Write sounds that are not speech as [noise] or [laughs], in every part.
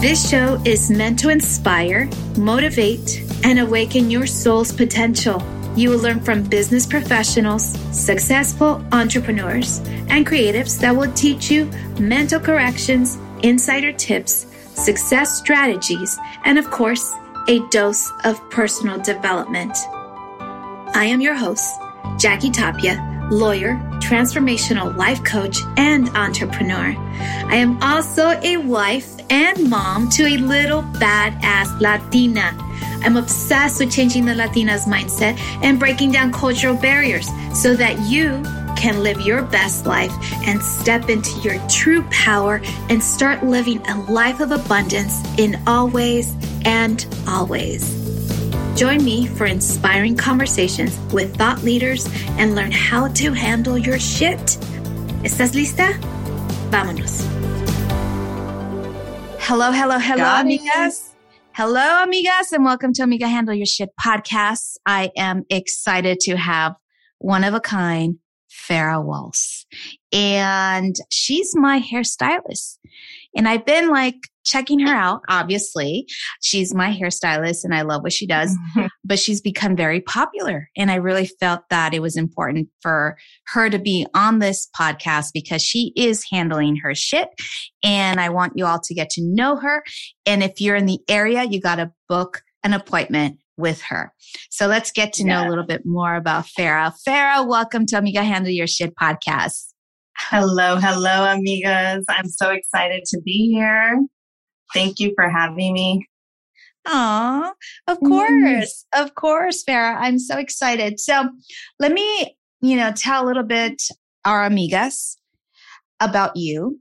This show is meant to inspire, motivate, and awaken your soul's potential. You will learn from business professionals, successful entrepreneurs, and creatives that will teach you mental corrections, insider tips, success strategies, and of course, a dose of personal development. I am your host, Jackie Tapia, lawyer, transformational life coach, and entrepreneur. I am also a wife and mom to a little badass Latina. I'm obsessed with changing the Latina's mindset and breaking down cultural barriers so that you can live your best life and step into your true power and start living a life of abundance in all ways and always. Join me for inspiring conversations with thought leaders and learn how to handle your shit. ¿Estás lista? Vámonos. Hello, hello, hello, Got amigas. Hello, amigas, and welcome to Amiga Handle Your Shit podcast. I am excited to have one of a kind, Farah Walsh. And she's my hairstylist. And I've been like checking her out, obviously. She's my hairstylist and I love what she does, [laughs] but she's become very popular. And I really felt that it was important for her to be on this podcast because she is handling her shit. And I want you all to get to know her. And if you're in the area, you got to book an appointment with her. So let's get to yeah. know a little bit more about Farah. Farah, welcome to Amiga Handle Your Shit podcast. Hello, hello, amigas. I'm so excited to be here. Thank you for having me. Aw, of course, mm. of course, Farah. I'm so excited. So let me, you know, tell a little bit our amigas about you.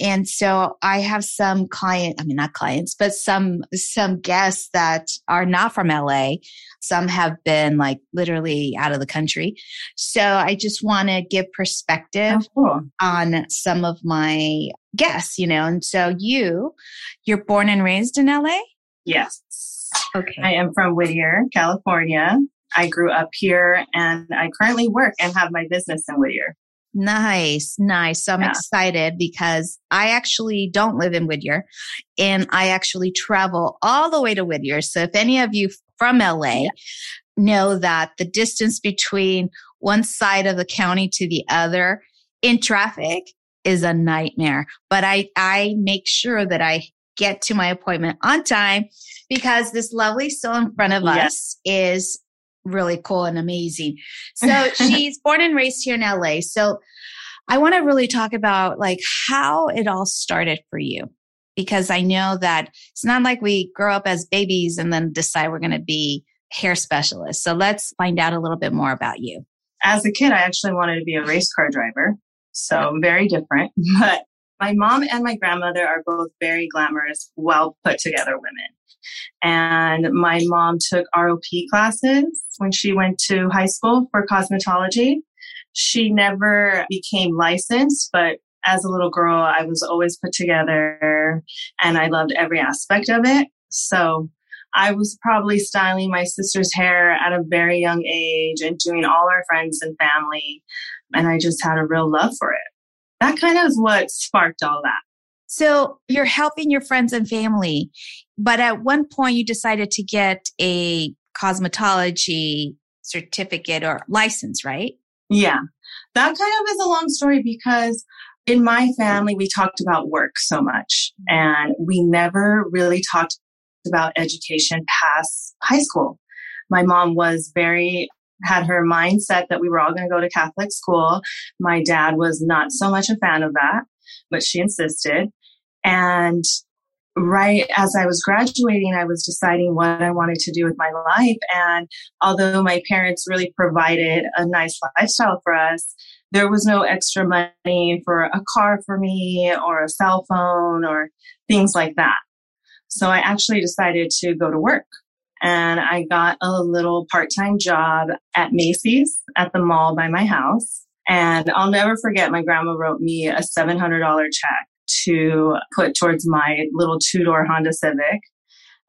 And so I have some client, I mean, not clients, but some, some guests that are not from LA. Some have been like literally out of the country. So I just want to give perspective oh, cool. on some of my guests, you know. And so you, you're born and raised in LA? Yes. Okay. I am from Whittier, California. I grew up here and I currently work and have my business in Whittier. Nice, nice. So I'm yeah. excited because I actually don't live in Whittier and I actually travel all the way to Whittier. So if any of you from LA yeah. know that the distance between one side of the county to the other in traffic is a nightmare. But I, I make sure that I get to my appointment on time because this lovely soul in front of yes. us is really cool and amazing. [laughs] So she's born and raised here in LA. So I want to really talk about like how it all started for you because I know that it's not like we grow up as babies and then decide we're going to be hair specialists. So let's find out a little bit more about you. As a kid, I actually wanted to be a race car driver. So very different, [laughs] but my mom and my grandmother are both very glamorous, well put together women. And my mom took ROP classes when she went to high school for cosmetology. She never became licensed, but as a little girl, I was always put together and I loved every aspect of it. So I was probably styling my sister's hair at a very young age and doing all our friends and family. And I just had a real love for it. That kind of is what sparked all that. So you're helping your friends and family, but at one point you decided to get a cosmetology certificate or license, right? Yeah. That kind of is a long story because in my family, we talked about work so much and we never really talked about education past high school. My mom was very had her mindset that we were all going to go to Catholic school. My dad was not so much a fan of that, but she insisted. And right as I was graduating, I was deciding what I wanted to do with my life. And although my parents really provided a nice lifestyle for us, there was no extra money for a car for me or a cell phone or things like that. So I actually decided to go to work and I got a little part time job at Macy's at the mall by my house. And I'll never forget my grandma wrote me a $700 check to put towards my little two door Honda Civic.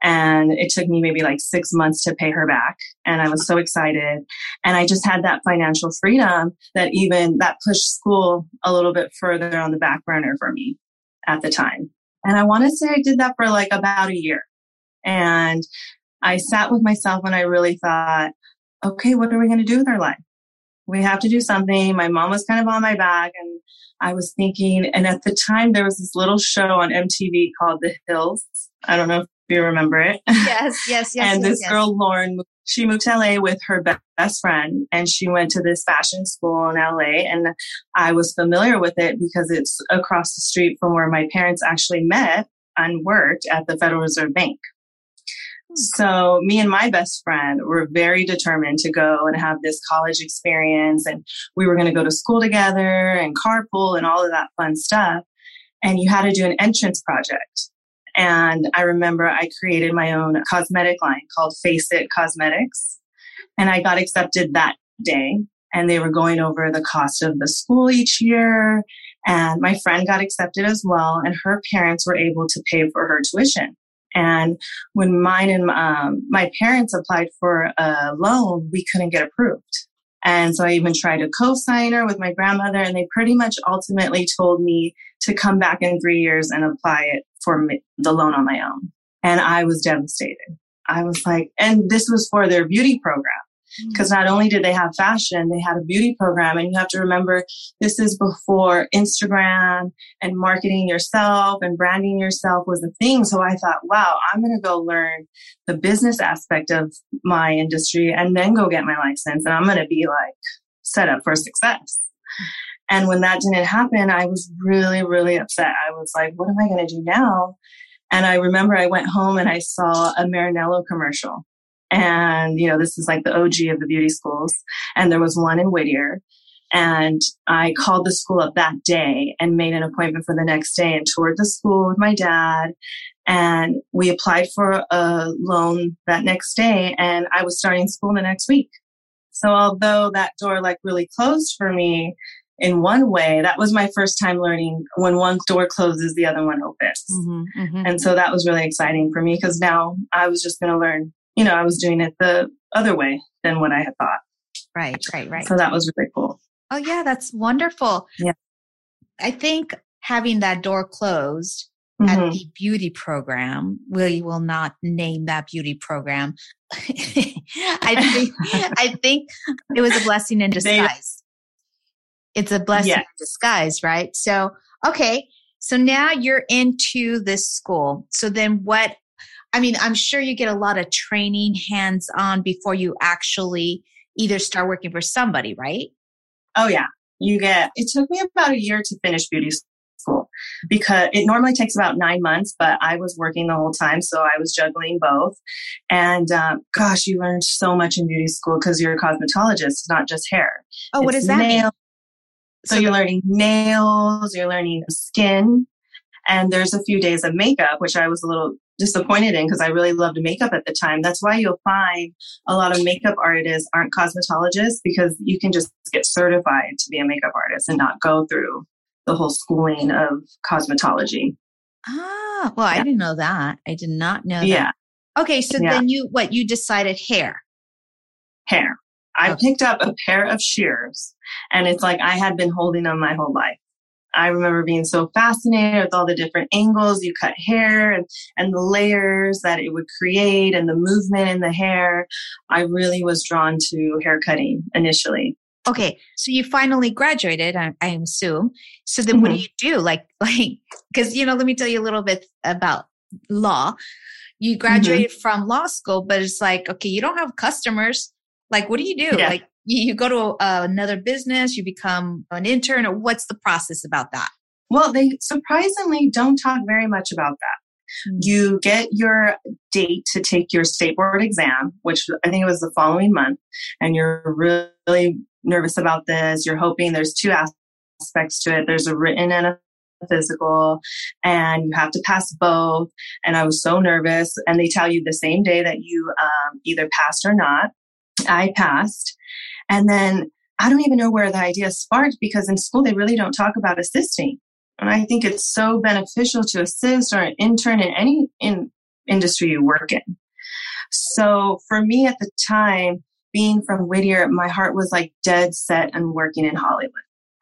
And it took me maybe like six months to pay her back. And I was so excited. And I just had that financial freedom that even that pushed school a little bit further on the back burner for me at the time. And I want to say I did that for like about a year. And I sat with myself and I really thought, okay, what are we going to do with our life? We have to do something. My mom was kind of on my back and I was thinking, and at the time there was this little show on MTV called The Hills. I don't know if you remember it. Yes, yes, yes. and yes, this yes. girl, Lauren, she moved to LA with her best friend and she went to this fashion school in LA. And I was familiar with it because it's across the street from where my parents actually met and worked at the Federal Reserve Bank. So me and my best friend were very determined to go and have this college experience and we were going to go to school together and carpool and all of that fun stuff. And you had to do an entrance project. And I remember I created my own cosmetic line called Face It Cosmetics. And I got accepted that day. And they were going over the cost of the school each year. And my friend got accepted as well. And her parents were able to pay for her tuition. And when mine and um, my parents applied for a loan, we couldn't get approved. And so I even tried a co-signer with my grandmother and they pretty much ultimately told me to come back in three years and apply it for the loan on my own. And I was devastated. I was like, and this was for their beauty program. Mm-hmm. Because not only did they have fashion, they had a beauty program. And you have to remember this is before Instagram and marketing yourself and branding yourself was a thing. So I thought, wow, I'm going to go learn the business aspect of my industry and then go get my license. And I'm going to be like set up for success. And when that didn't happen, I was really, really upset. I was like, what am I going to do now? And I remember I went home and I saw a Marinello commercial. And, you know, this is like the OG of the beauty schools. And there was one in Whittier. And I called the school up that day and made an appointment for the next day and toured the school with my dad. And we applied for a loan that next day and I was starting school the next week. So although that door like really closed for me in one way, that was my first time learning when one door closes, the other one opens. Mm-hmm, mm-hmm. And so that was really exciting for me because now I was just going to learn, you know, I was doing it the other way than what I had thought. Right, right, right. So that was really cool. Oh, yeah, that's wonderful. Yeah. I think having that door closed Mhm. at the beauty program, we will not name that beauty program. [laughs] I think [laughs] I think it was a blessing in disguise. It's a blessing Yes. in disguise, right? So, okay. So now you're into this school. So then what I mean, I'm sure you get a lot of training hands on before you actually either start working for somebody, right? Oh yeah. You get, it took me about a year to finish beauty school because it normally takes about nine months, but I was working the whole time. So I was juggling both. And um, gosh, you learn so much in beauty school because you're a cosmetologist, not just hair. Oh, what It's does that mean? nail- So, So you're learning nails, you're learning skin, and there's a few days of makeup, which I was a little disappointed in because I really loved makeup at the time. That's why you'll find a lot of makeup artists aren't cosmetologists because you can just get certified to be a makeup artist and not go through the whole schooling of cosmetology. Ah, well, I didn't know that. I did not know Yeah, that. Okay, so Yeah. then you what you decided hair. hair. I Okay. picked up a pair of shears and it's like I had been holding them my whole life. I remember being so fascinated with all the different angles you cut hair and, and the layers that it would create and the movement in the hair. I really was drawn to hair cutting initially. Okay, so you finally graduated, I, I assume. So then, what do Mhm. you do? Like, [laughs] like, because you know, let me tell you a little bit about law. You graduated from law school, but it's like, okay, you don't have customers. Like, what do you do? Yeah. Like, you, you go to uh, another business, you become an intern, or what's the process about that? Well, they surprisingly don't talk very much about that. Mm. You get your date to take your state board exam, which I think it was the following month, and you're really nervous about this. You're hoping there's two aspects to it. There's a written and a physical and you have to pass both. And I was so nervous. And they tell you the same day that you um, either passed or not. I passed. And then I don't even know where the idea sparked because in school they really don't talk about assisting. And I think it's so beneficial to assist or an intern in any in industry you work in. So for me at the time, being from Whittier, my heart was like dead set on working in Hollywood.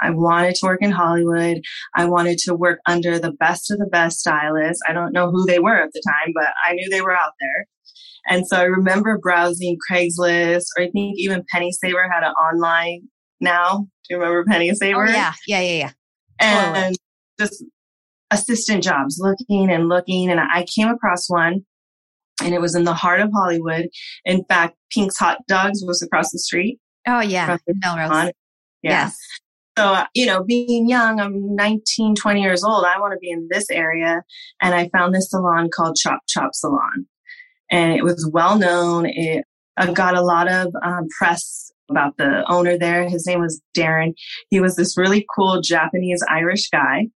I wanted to work in Hollywood. I wanted to work under the best of the best stylists. I don't know who they were at the time, but I knew they were out there. And so I remember browsing Craigslist, or I think even Penny Saver had an online now. Do you remember Penny Saver? Oh, yeah, yeah, yeah, yeah. And just assistant jobs, looking and looking. And I came across one and it was in the heart of Hollywood. In fact, Pink's Hot Dogs was across the street. Oh, yeah. Melrose. Yeah. Yes. So, uh, you know, being young, I'm 19, 20 years old. I want to be in this area. And I found this salon called Chop Chop Salon. And it was well known. It got a lot of um, press about the owner there. His name was Darren. He was this really cool Japanese Irish guy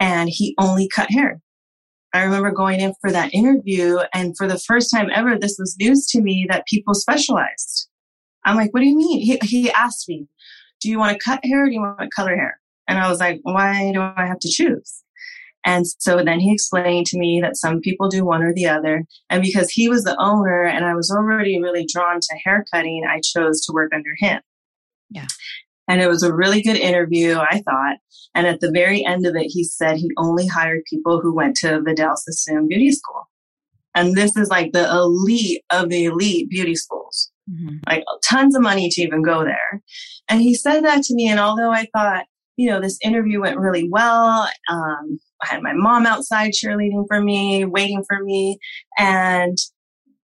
and he only cut hair. I remember going in for that interview and for the first time ever, this was news to me that people specialized. I'm like, what do you mean? He, he asked me, do you want to cut hair or do you want to color hair? And I was like, why do I have to choose? And so then he explained to me that some people do one or the other. And because he was the owner and I was already really drawn to hair cutting, I chose to work under him. Yeah. And it was a really good interview, I thought. And at the very end of it, he said he only hired people who went to Vidal Sassoon Beauty School. And this is like the elite of the elite beauty schools. Mm-hmm. Like tons of money to even go there. And he said that to me. And although I thought, you know, this interview went really well, um, I had my mom outside cheerleading for me, waiting for me. And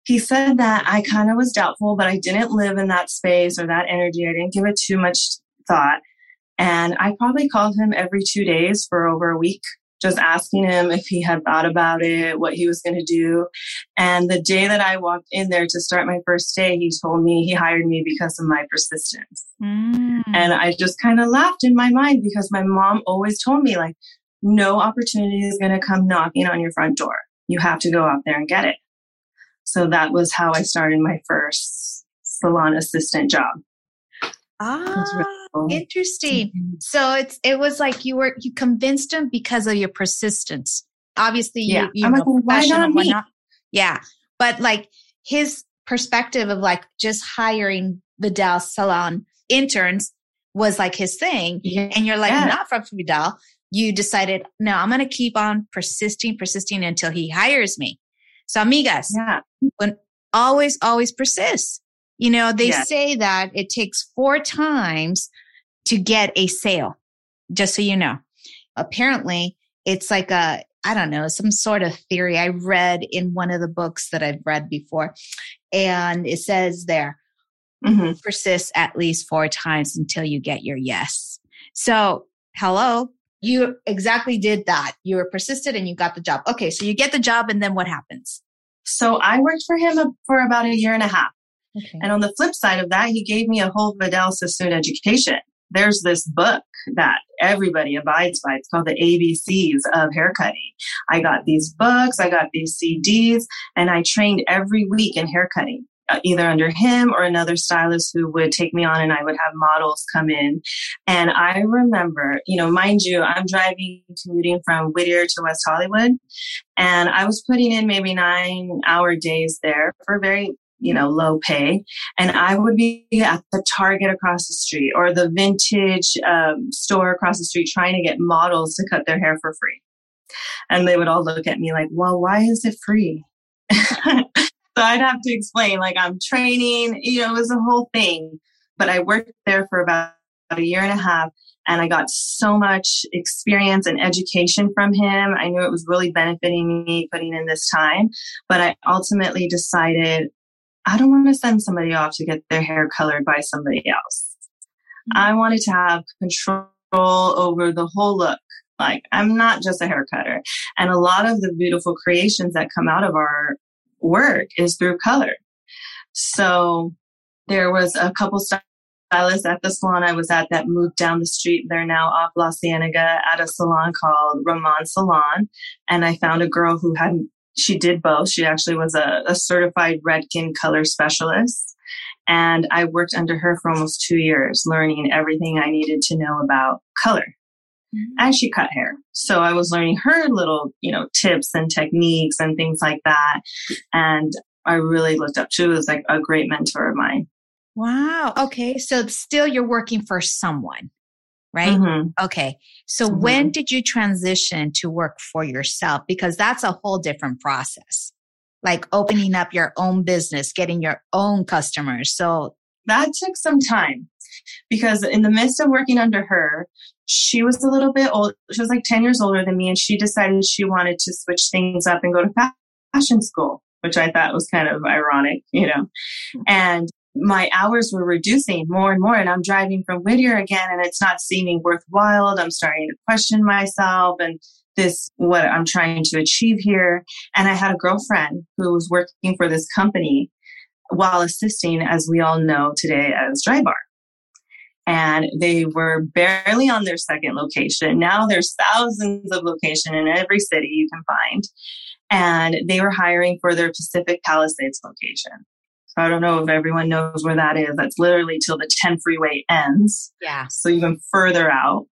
he said that I kind of was doubtful, but I didn't live in that space or that energy. I didn't give it too much thought. And I probably called him every two days for over a week just asking him if he had thought about it, what he was going to do. And the day that I walked in there to start my first day, he told me he hired me because of my persistence. Mm. And I just kind of laughed in my mind because my mom always told me, like, no opportunity is going to come knocking on your front door. You have to go out there and get it. So that was how I started my first salon assistant job. Ah, interesting. Mm-hmm. So it's it was like you were you convinced him because of your persistence. Obviously, yeah. you, you I'm know, like, why not me? Yeah, but like his perspective of like just hiring Vidal Sassoon interns was like his thing, yeah. and you're like yeah. not from Vidal. You decided, no, I'm going to keep on persisting, persisting until he hires me. So, amigas, yeah. when always, always persist. You know, they yes. say that it takes four times to get a sale, just so you know. Apparently, it's like a, I don't know, some sort of theory I read in one of the books that I've read before. And it says there, mm-hmm. persist at least four times until you get your yes. So, hello, you exactly did that. You were persistent and you got the job. Okay, so you get the job, and then what happens? So I worked for him for about a year and a half. Okay. And on the flip side of that, he gave me a whole Vidal Sassoon education. There's this book that everybody abides by. It's called the ABCs of haircutting. I got these books, I got these CDs, and I trained every week in haircutting. Uh, either under him or another stylist who would take me on and I would have models come in. And I remember, you know, mind you, I'm driving, commuting from Whittier to West Hollywood and I was putting in maybe nine hour days there for very you know, low pay. And I would be at the Target across the street or the vintage um, store across the street trying to get models to cut their hair for free. And they would all look at me like, well, why is it free? [laughs] so I'd have to explain, like, I'm training, you know, it was a whole thing. But I worked there for about a year and a half and I got so much experience and education from him. I knew it was really benefiting me putting in this time, but I ultimately decided I don't want to send somebody off to get their hair colored by somebody else. Mm-hmm. I wanted to have control over the whole look. Like I'm not just a hair cutter. And a lot of the beautiful creations that come out of our work is through color. So there was a couple stylists at the salon I was at that moved down the street. They're now off La Cienega at a salon called Ramon Salon. And I found a girl who had, she did both. She actually was a, a certified Redken color specialist. And I worked under her for almost two years, learning everything I needed to know about color. Mm-hmm. And she cut hair. So I was learning her little, you know, tips and techniques and things like that. And I really looked up. To her. She was like a great mentor of mine. Wow. Okay. So still you're working for someone, right? Mm-hmm. Okay. So mm-hmm. when did you transition to work for yourself? Because that's a whole different process. Like opening up your own business, getting your own customers. So that took some time because in the midst of working under her, she was a little bit old. She was like 10 years older than me and she decided she wanted to switch things up and go to fashion school, which I thought was kind of ironic, you know. And my hours were reducing more and more and I'm driving from Whittier again and it's not seeming worthwhile. I'm starting to question myself and this, what I'm trying to achieve here. And I had a girlfriend who was working for this company while assisting, as we all know today, as Drybar. And they were barely on their second location. Now there's thousands of locations in every city you can find. And they were hiring for their Pacific Palisades location. So I don't know if everyone knows where that is. That's literally till the 10 freeway ends. Yeah. So even further out.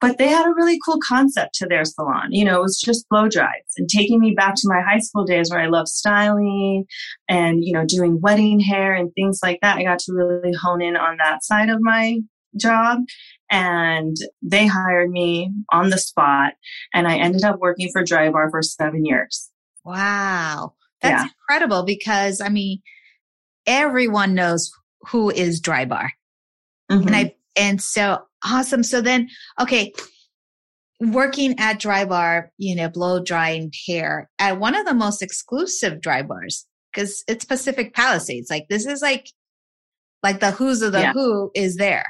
But they had a really cool concept to their salon. You know, it was just blow dries and taking me back to my high school days where I loved styling and, you know, doing wedding hair and things like that. I got to really hone in on that side of my job and they hired me on the spot and I ended up working for Drybar for seven years. Wow. That's yeah. incredible because I mean, everyone knows who is Drybar. Mm-hmm. And I, and so awesome. So then, okay, working at Dry Bar, you know, blow drying hair at one of the most exclusive dry bars because it's Pacific Palisades. Like this is like, like the who's of the yeah. who is there.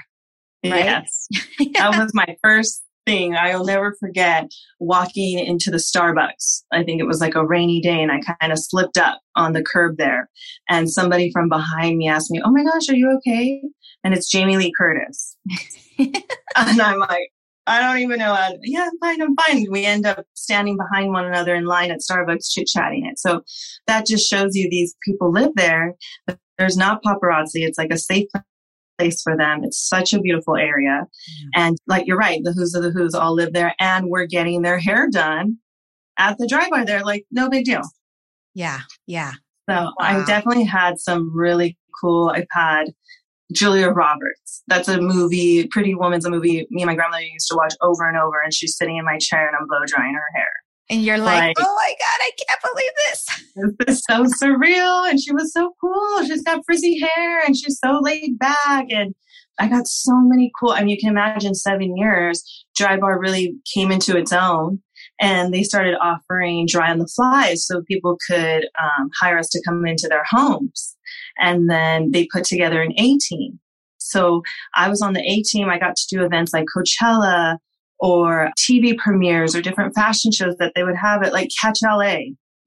Right? Yes. [laughs] that was my first thing I'll never forget walking into the Starbucks. I think it was like a rainy day and I kind of slipped up on the curb there. And somebody from behind me asked me, Oh my gosh, are you okay? And it's Jamie Lee Curtis. [laughs] and I'm like, I don't even know. How, yeah, I'm fine. I'm fine. We end up standing behind one another in line at Starbucks, chit chatting it. So that just shows you these people live there. There's not paparazzi. It's like a safe place for them. It's such a beautiful area. And like you're right, the who's of the who's all live there and we're getting their hair done at the Drybar there. Like, no big deal. Yeah. Yeah. So wow. I definitely had some really cool. I've had Julia Roberts. That's a movie, Pretty Woman's a movie me and my grandmother used to watch over and over. And she's sitting in my chair and I'm blow drying her hair. And you're like, like, oh my God, I can't believe this. [laughs] This is so surreal. And she was so cool. She's got frizzy hair and she's so laid back. And I got so many cool, I mean, you can imagine seven years, Drybar really came into its own and they started offering dry on the fly so people could um, hire us to come into their homes. And then they put together an A team. So I was on the A team. I got to do events like Coachella, or TV premieres or different fashion shows that they would have at like Catch LA.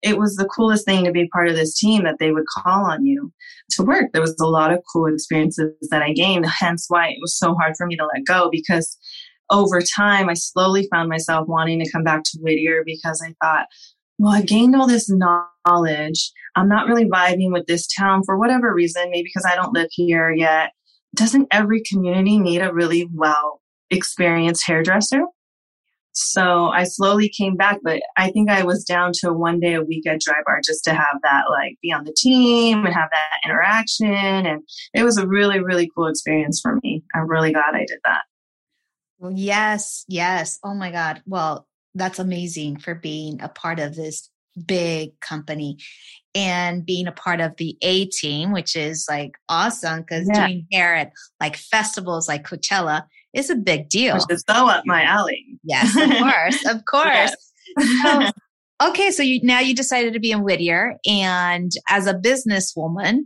It was the coolest thing to be part of this team that they would call on you to work. There was a lot of cool experiences that I gained, hence why it was so hard for me to let go because over time I slowly found myself wanting to come back to Whittier because I thought, well, I've gained all this knowledge. I'm not really vibing with this town for whatever reason, maybe because I don't live here yet. Doesn't every community need a really well experienced hairdresser. So I slowly came back, but I think I was down to one day a week at Dry Bar just to have that, like, be on the team and have that interaction. And it was a really, really cool experience for me. I'm really glad I did that. Well, yes, yes. Oh my God. Well, that's amazing for being a part of this big company and being a part of the A team, which is like awesome because yeah. doing hair at like festivals like Coachella is a big deal. Which is so up my alley. Yes, of [laughs] course, of course. Yes. so, [laughs] okay, so you now you decided to be in Whittier, and as a businesswoman,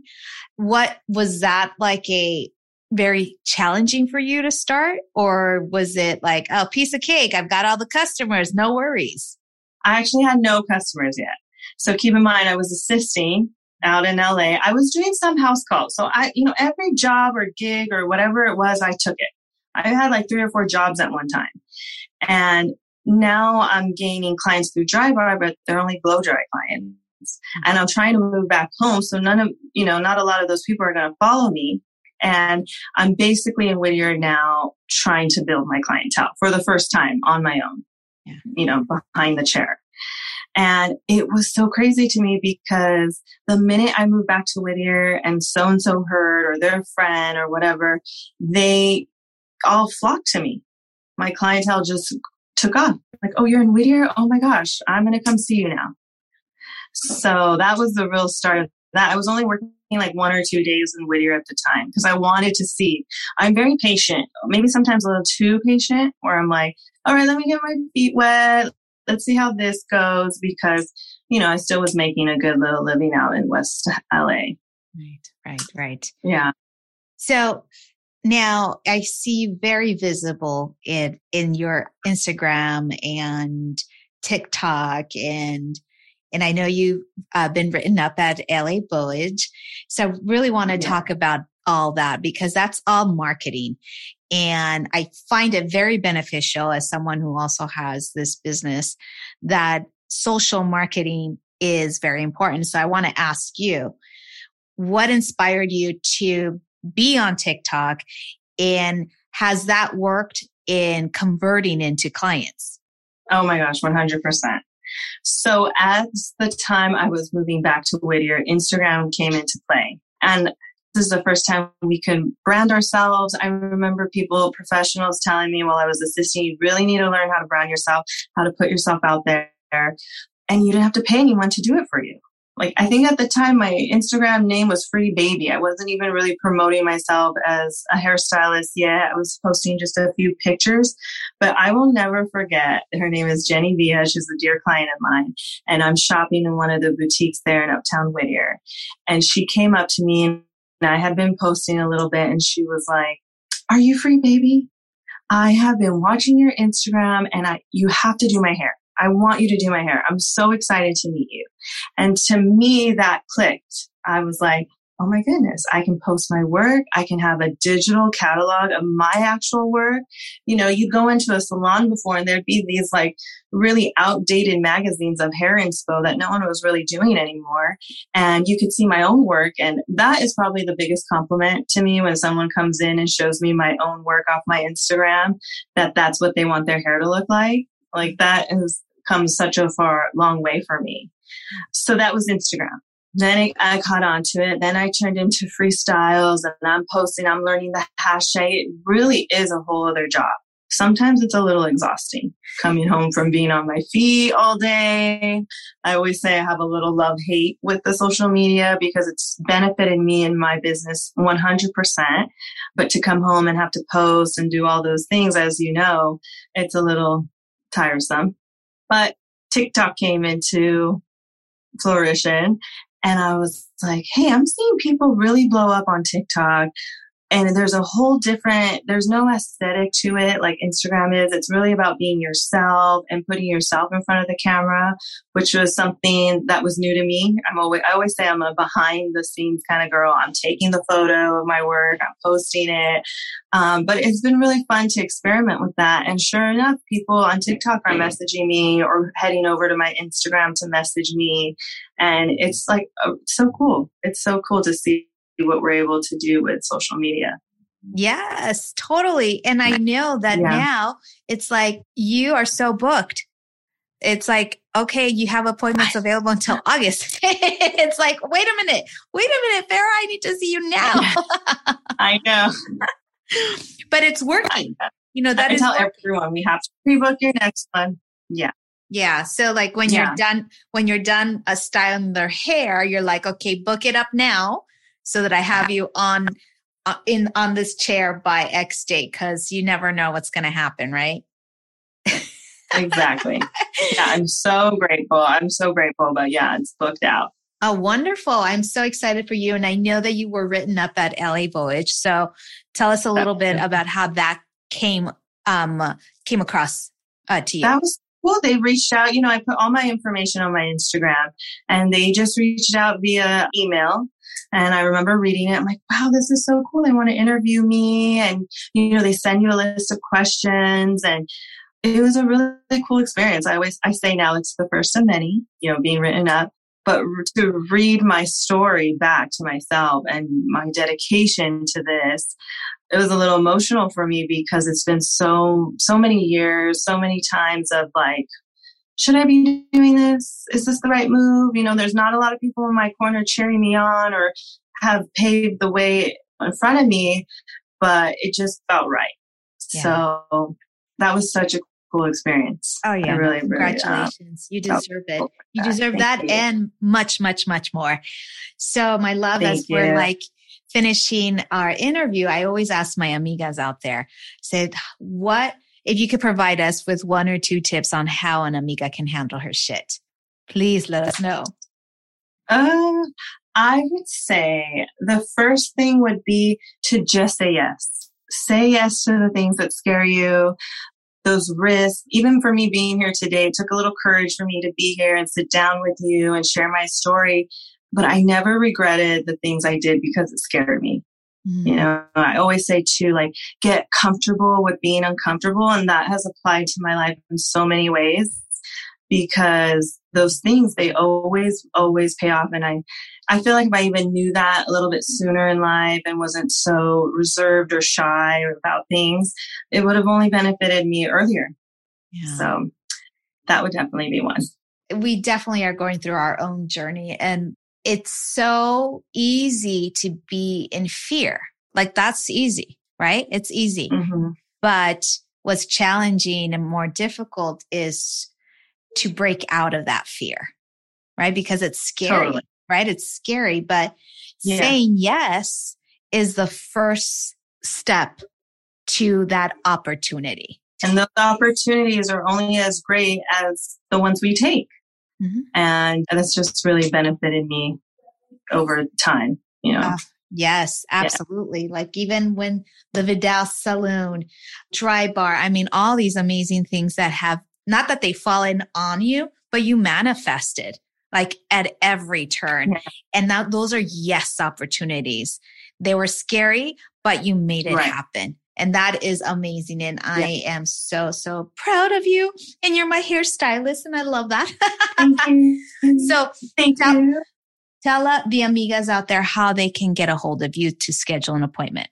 what was that like a very challenging for you to start, or was it like a oh, piece of cake? I've got all the customers, no worries. I actually had no customers yet. So keep in mind, I was assisting out in LA. I was doing some house calls. So I, you know, every job or gig or whatever it was, I took it. I had like three or four jobs at one time. And now I'm gaining clients through Drybar, but they're only blow dry clients. Mm-hmm. And I'm trying to move back home. So none of, you know, not a lot of those people are going to follow me. And I'm basically in Whittier now trying to build my clientele for the first time on my own, yeah. you know, behind the chair. And it was so crazy to me because the minute I moved back to Whittier and so and so heard or their friend or whatever, they all flocked to me. My clientele just took off. Like, oh, you're in Whittier? Oh my gosh, I'm going to come see you now. So that was the real start of that. I was only working like one or two days in Whittier at the time because I wanted to see. I'm very patient, maybe sometimes a little too patient, where I'm like, all right, let me get my feet wet. Let's see how this goes because, you know, I still was making a good little living out in West LA. Right, right, right. Yeah. So now I see very visible in in your Instagram and TikTok and and I know you've uh, been written up at LA Voyage. So I really want to yeah. talk about all that because that's all marketing. And I find it very beneficial as someone who also has this business that social marketing is very important. So I want to ask you, what inspired you to be on TikTok and has that worked in converting into clients? Oh my gosh, 100%. So as the time I was moving back to Whittier, Instagram came into play. And this is the first time we could brand ourselves. I remember people, professionals telling me while I was assisting, you really need to learn how to brand yourself, how to put yourself out there. And you didn't have to pay anyone to do it for you like I think at the time my Instagram name was Free Baby. I wasn't even really promoting myself as a hairstylist yet. I was posting just a few pictures, but I will never forget. Her name is Jenny Villa. She's a dear client of mine, and I'm shopping in one of the boutiques there in Uptown Whittier, and she came up to me and I had been posting a little bit, and she was like, "Are you Free Baby?" I have been watching your Instagram and I, you have to do my hair. I want you to do my hair. I'm so excited to meet you. And to me, that clicked. I was like, oh my goodness, I can post my work. I can have a digital catalog of my actual work. You know, you go into a salon before and there'd be these like really outdated magazines of hair inspo that no one was really doing anymore. And you could see my own work. And that is probably the biggest compliment to me when someone comes in and shows me my own work off my Instagram, that that's what they want their hair to look like. Like that is come such a far long way for me. So that was Instagram. Then I, caught on to it. Then I turned into freestyles and I'm posting, I'm learning the hashtag. It really is a whole other job. Sometimes it's a little exhausting coming home from being on my feet all day. I always say I have a little love hate with the social media because it's benefited me in my business 100%. But to come home and have to post and do all those things, as you know, it's a little tiresome. But TikTok came into fruition and I was like, hey, I'm seeing people really blow up on TikTok and there's a whole different there's no aesthetic to it like instagram is. It's really about being yourself and putting yourself in front of the camera which was something that was new to me. I'm always i always say i'm a behind the scenes kind of girl. I'm taking the photo of my work i'm posting it. Um, but it's been really fun to experiment with that. And sure enough people on tiktok are messaging me or heading over to my instagram to message me. And it's like uh, so cool. It's so cool to see what we're able to do with social media. Yes, totally. And I know that yeah. now it's like you are so booked. It's like, okay, you have appointments available until [laughs] August. [laughs] it's like, wait a minute, wait a minute, Farah, I need to see you now. [laughs] I know. but it's working. You know, that I is tell working. everyone we have to pre-book your next one. Yeah. Yeah. So like when yeah. you're done, when you're done a styling their hair, you're like, okay, book it up now so that I have you on uh, in on this chair by X date because you never know what's going to happen, right? exactly. [laughs] Yeah, I'm so grateful. I'm so grateful, but yeah, it's booked out. Oh, wonderful. I'm so excited for you. And I know that you were written up at LA Voyage. So tell us a little bit about how that came um came across uh, to you. That was cool. They reached out, you know, I put all my information on my Instagram and they just reached out via email. And I remember reading it. I'm like, wow, this is so cool. They want to interview me. And, you know, they send you a list of questions and it was a really, really cool experience. I always, I say now it's the first of many, you know, being written up but to read my story back to myself and my dedication to this it was a little emotional for me because it's been so so many years so many times of like should i be doing this is this the right move you know there's not a lot of people in my corner cheering me on or have paved the way in front of me but it just felt right yeah. so that was such a cool experience. Oh yeah, really, congratulations! Really, uh, you deserve it. You deserve Thank that you. and much, much, much more. So, my love, Thank as you. we're like finishing our interview, I always ask my amigas out there, said, what if you could provide us with one or two tips on how an amiga can handle her shit? Please let us know. Um, I would say the first thing would be to just say yes. Say yes to the things that scare you those risks, even for me being here today, it took a little courage for me to be here and sit down with you and share my story. But I never regretted the things I did because it scared me. Mm-hmm. You know, I always say too, like, get comfortable with being uncomfortable. And that has applied to my life in so many ways because those things, they always, always pay off. And I, I feel like if I even knew that a little bit sooner in life and wasn't so reserved or shy about things, it would have only benefited me earlier. Yeah. So that would definitely be one. We definitely are going through our own journey and it's so easy to be in fear. Like that's easy, right? It's easy. Mm-hmm. But what's challenging and more difficult is to break out of that fear, right? Because it's scary. Totally right? It's scary, but yeah. saying yes is the first step to that opportunity. And those opportunities are only as great as the ones we take. Mm-hmm. And that's just really benefited me over time, you know. Uh, yes, absolutely. Yeah. Like even when the Vidal Sassoon, Dry Bar, I mean, all these amazing things that have not that they've fallen on you, but you manifested like at every turn. Yeah. And that those are yes opportunities. They were scary, but you made it right. happen. And that is amazing. And I yeah. am so, so proud of you. And you're my hairstylist, and I love that. Thank [laughs] you. so thank tell, you. Tell uh, the amigas out there how they can get a hold of you to schedule an appointment.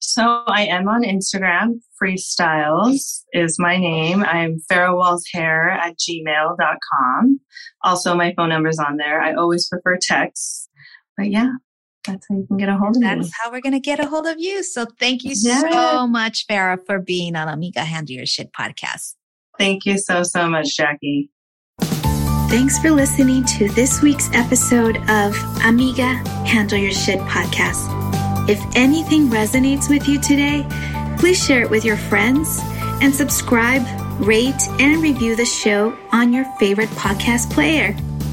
So I am on Instagram. Freestyles is my name. I'm farrowwallshair at gmail.com. Also, my phone number's on there. I always prefer text. But yeah, that's how you can get a hold of that's me. That's how we're going to get a hold of you. So thank you yeah. so much, Farah, for being on Amiga Handle Your Shit podcast. Thank you so, so much, Jackie. Thanks for listening to this week's episode of Amiga Handle Your Shit podcast. If anything resonates with you today, please share it with your friends and subscribe, rate, and review the show on your favorite podcast player.